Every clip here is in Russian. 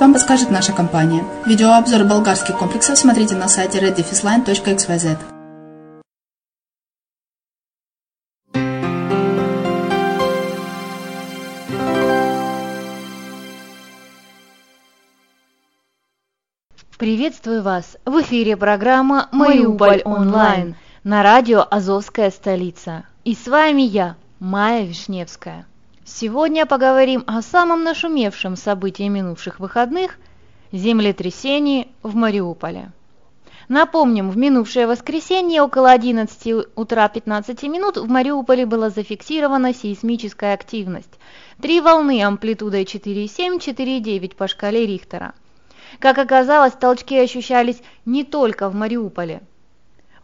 вам подскажет наша компания. Видеообзор болгарских комплексов смотрите на сайте reddefisline.xyz. Приветствую вас! В эфире программа «Мариуполь онлайн» на радио «Азовская столица». И с вами я, Майя Вишневская. Сегодня поговорим о самом нашумевшем событии минувших выходных – землетрясении в Мариуполе. Напомним, в минувшее воскресенье около 11 утра 15 минут в Мариуполе была зафиксирована сейсмическая активность. Три волны амплитудой 4,7-4,9 по шкале Рихтера. Как оказалось, толчки ощущались не только в Мариуполе.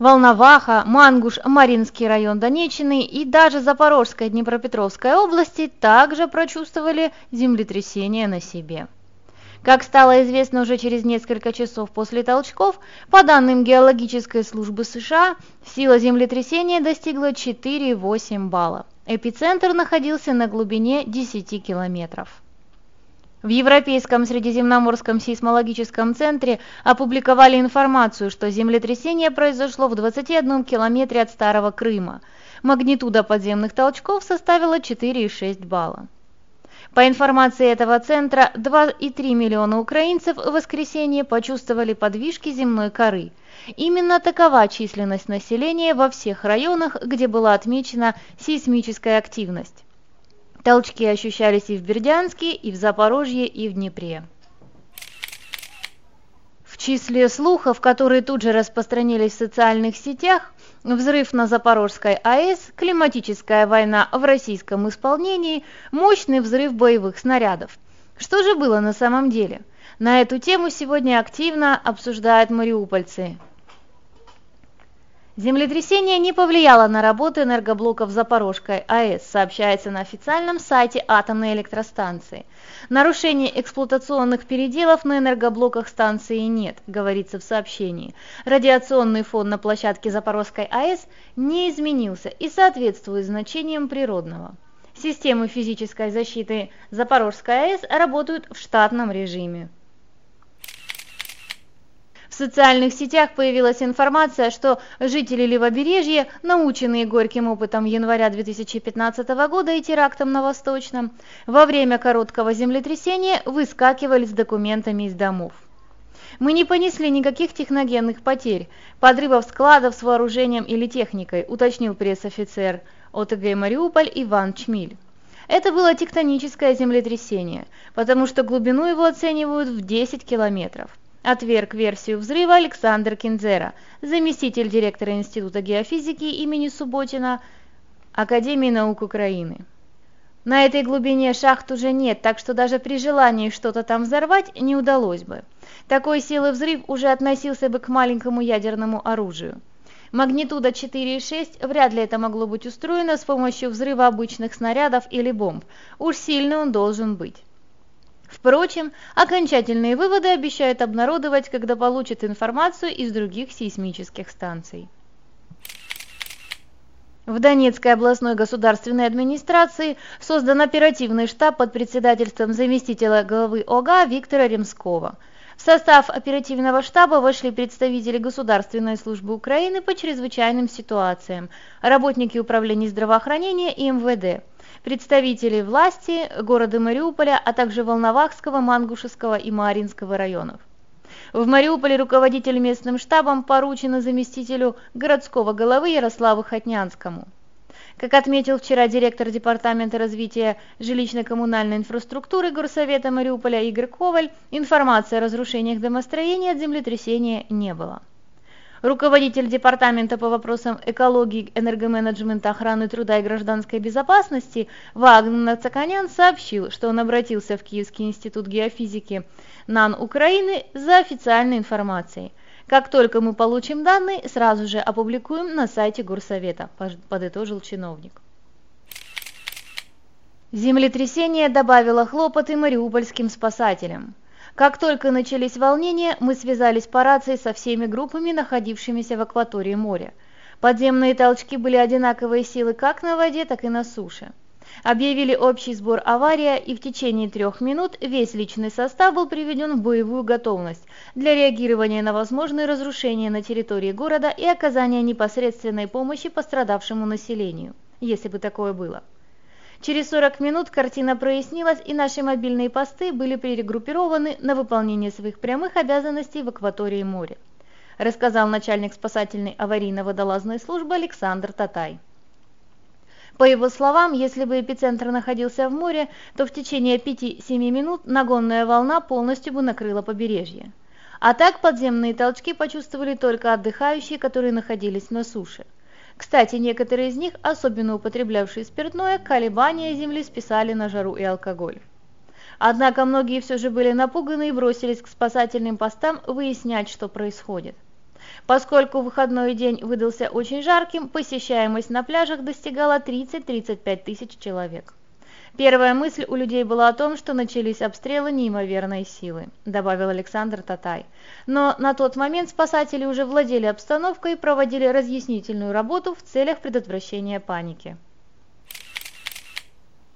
Волноваха, Мангуш, Маринский район Донеччины и даже Запорожская Днепропетровская области также прочувствовали землетрясение на себе. Как стало известно уже через несколько часов после толчков, по данным Геологической службы США, сила землетрясения достигла 4,8 балла. Эпицентр находился на глубине 10 километров. В Европейском Средиземноморском сейсмологическом центре опубликовали информацию, что землетрясение произошло в 21 километре от Старого Крыма. Магнитуда подземных толчков составила 4,6 балла. По информации этого центра, 2,3 миллиона украинцев в воскресенье почувствовали подвижки земной коры. Именно такова численность населения во всех районах, где была отмечена сейсмическая активность. Толчки ощущались и в Бердянске, и в Запорожье, и в Днепре. В числе слухов, которые тут же распространились в социальных сетях, взрыв на Запорожской АЭС, климатическая война в российском исполнении, мощный взрыв боевых снарядов. Что же было на самом деле? На эту тему сегодня активно обсуждают мариупольцы. Землетрясение не повлияло на работу энергоблоков Запорожской АЭС, сообщается на официальном сайте атомной электростанции. Нарушений эксплуатационных переделов на энергоблоках станции нет, говорится в сообщении. Радиационный фон на площадке Запорожской АЭС не изменился и соответствует значениям природного. Системы физической защиты Запорожской АЭС работают в штатном режиме. В социальных сетях появилась информация, что жители Левобережья, наученные горьким опытом января 2015 года и терактом на Восточном, во время короткого землетрясения выскакивали с документами из домов. Мы не понесли никаких техногенных потерь, подрывов складов с вооружением или техникой, уточнил пресс-офицер ОТГ «Мариуполь» Иван Чмиль. Это было тектоническое землетрясение, потому что глубину его оценивают в 10 километров. Отверг версию взрыва Александр Кинзера, заместитель директора Института геофизики имени Субботина Академии наук Украины. На этой глубине шахт уже нет, так что даже при желании что-то там взорвать не удалось бы. Такой силы взрыв уже относился бы к маленькому ядерному оружию. Магнитуда 4,6 вряд ли это могло быть устроено с помощью взрыва обычных снарядов или бомб. Уж сильный он должен быть. Впрочем, окончательные выводы обещают обнародовать, когда получат информацию из других сейсмических станций. В Донецкой областной государственной администрации создан оперативный штаб под председательством заместителя главы ОГА Виктора Ремского. В состав оперативного штаба вошли представители Государственной службы Украины по чрезвычайным ситуациям, работники управления здравоохранения и МВД представители власти города Мариуполя, а также Волновахского, Мангушевского и Маринского районов. В Мариуполе руководитель местным штабом поручено заместителю городского головы Ярославу Хотнянскому. Как отметил вчера директор Департамента развития жилищно-коммунальной инфраструктуры Горсовета Мариуполя Игорь Коваль, информации о разрушениях домостроения от землетрясения не было. Руководитель Департамента по вопросам экологии, энергоменеджмента, охраны труда и гражданской безопасности Вагнер Цаканян сообщил, что он обратился в Киевский институт геофизики НАН Украины за официальной информацией. Как только мы получим данные, сразу же опубликуем на сайте Горсовета, подытожил чиновник. Землетрясение добавило хлопоты мариупольским спасателям. Как только начались волнения, мы связались по рации со всеми группами, находившимися в акватории моря. Подземные толчки были одинаковой силы как на воде, так и на суше. Объявили общий сбор авария, и в течение трех минут весь личный состав был приведен в боевую готовность для реагирования на возможные разрушения на территории города и оказания непосредственной помощи пострадавшему населению, если бы такое было. Через 40 минут картина прояснилась, и наши мобильные посты были перегруппированы на выполнение своих прямых обязанностей в акватории моря, рассказал начальник спасательной аварийно-водолазной службы Александр Татай. По его словам, если бы эпицентр находился в море, то в течение 5-7 минут нагонная волна полностью бы накрыла побережье. А так подземные толчки почувствовали только отдыхающие, которые находились на суше. Кстати, некоторые из них, особенно употреблявшие спиртное, колебания Земли списали на жару и алкоголь. Однако многие все же были напуганы и бросились к спасательным постам выяснять, что происходит. Поскольку выходной день выдался очень жарким, посещаемость на пляжах достигала 30-35 тысяч человек. Первая мысль у людей была о том, что начались обстрелы неимоверной силы, добавил Александр Татай. Но на тот момент спасатели уже владели обстановкой и проводили разъяснительную работу в целях предотвращения паники.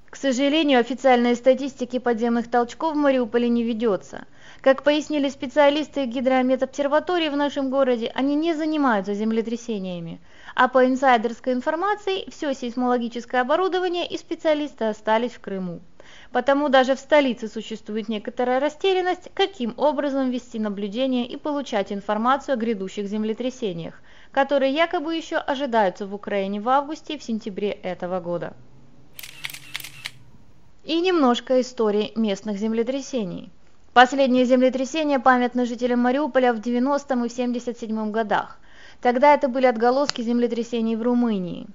К сожалению, официальной статистики подземных толчков в Мариуполе не ведется. Как пояснили специалисты гидрометобсерватории в нашем городе, они не занимаются землетрясениями. А по инсайдерской информации, все сейсмологическое оборудование и специалисты остались в Крыму. Потому даже в столице существует некоторая растерянность, каким образом вести наблюдение и получать информацию о грядущих землетрясениях, которые якобы еще ожидаются в Украине в августе и в сентябре этого года. И немножко истории местных землетрясений. Последнее землетрясение памятно жителям Мариуполя в 90-м и в 77 годах. Тогда это были отголоски землетрясений в Румынии.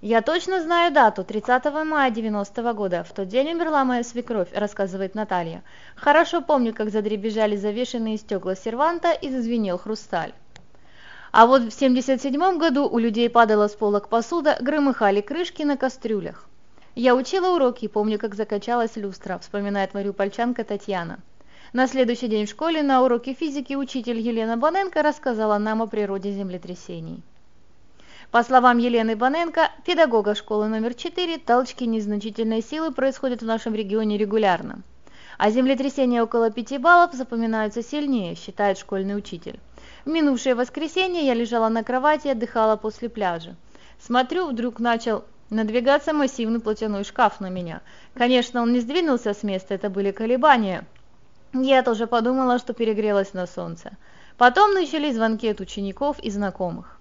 «Я точно знаю дату, 30 мая 90 -го года. В тот день умерла моя свекровь», – рассказывает Наталья. «Хорошо помню, как задребежали завешенные стекла серванта и зазвенел хрусталь». А вот в 77 году у людей падала с полок посуда, громыхали крышки на кастрюлях. «Я учила уроки и помню, как закачалась люстра», – вспоминает мариупольчанка Татьяна. На следующий день в школе на уроке физики учитель Елена Баненко рассказала нам о природе землетрясений. По словам Елены Баненко, педагога школы номер 4, толчки незначительной силы происходят в нашем регионе регулярно. А землетрясения около 5 баллов запоминаются сильнее, считает школьный учитель. В минувшее воскресенье я лежала на кровати и отдыхала после пляжа. Смотрю, вдруг начал надвигаться массивный платяной шкаф на меня. Конечно, он не сдвинулся с места, это были колебания. Я тоже подумала, что перегрелась на солнце. Потом начались звонки от учеников и знакомых.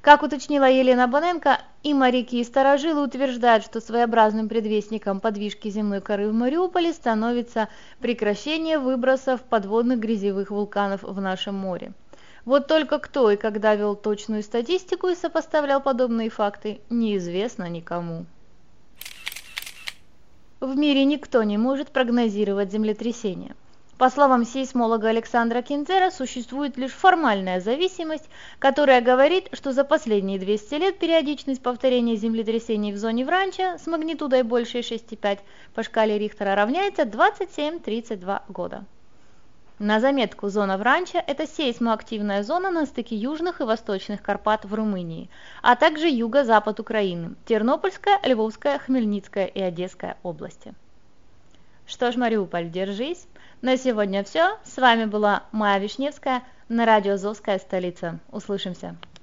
Как уточнила Елена Боненко, и моряки, и старожилы утверждают, что своеобразным предвестником подвижки земной коры в Мариуполе становится прекращение выбросов подводных грязевых вулканов в нашем море. Вот только кто и когда вел точную статистику и сопоставлял подобные факты, неизвестно никому. В мире никто не может прогнозировать землетрясения. По словам сейсмолога Александра Кинзера, существует лишь формальная зависимость, которая говорит, что за последние 200 лет периодичность повторения землетрясений в зоне Вранча с магнитудой больше 6,5 по шкале Рихтера равняется 27-32 года. На заметку, зона Вранча – это сейсмоактивная зона на стыке южных и восточных Карпат в Румынии, а также юго-запад Украины – Тернопольская, Львовская, Хмельницкая и Одесская области. Что ж, Мариуполь, держись. На сегодня все. С вами была Майя Вишневская на радио «Азовская столица». Услышимся.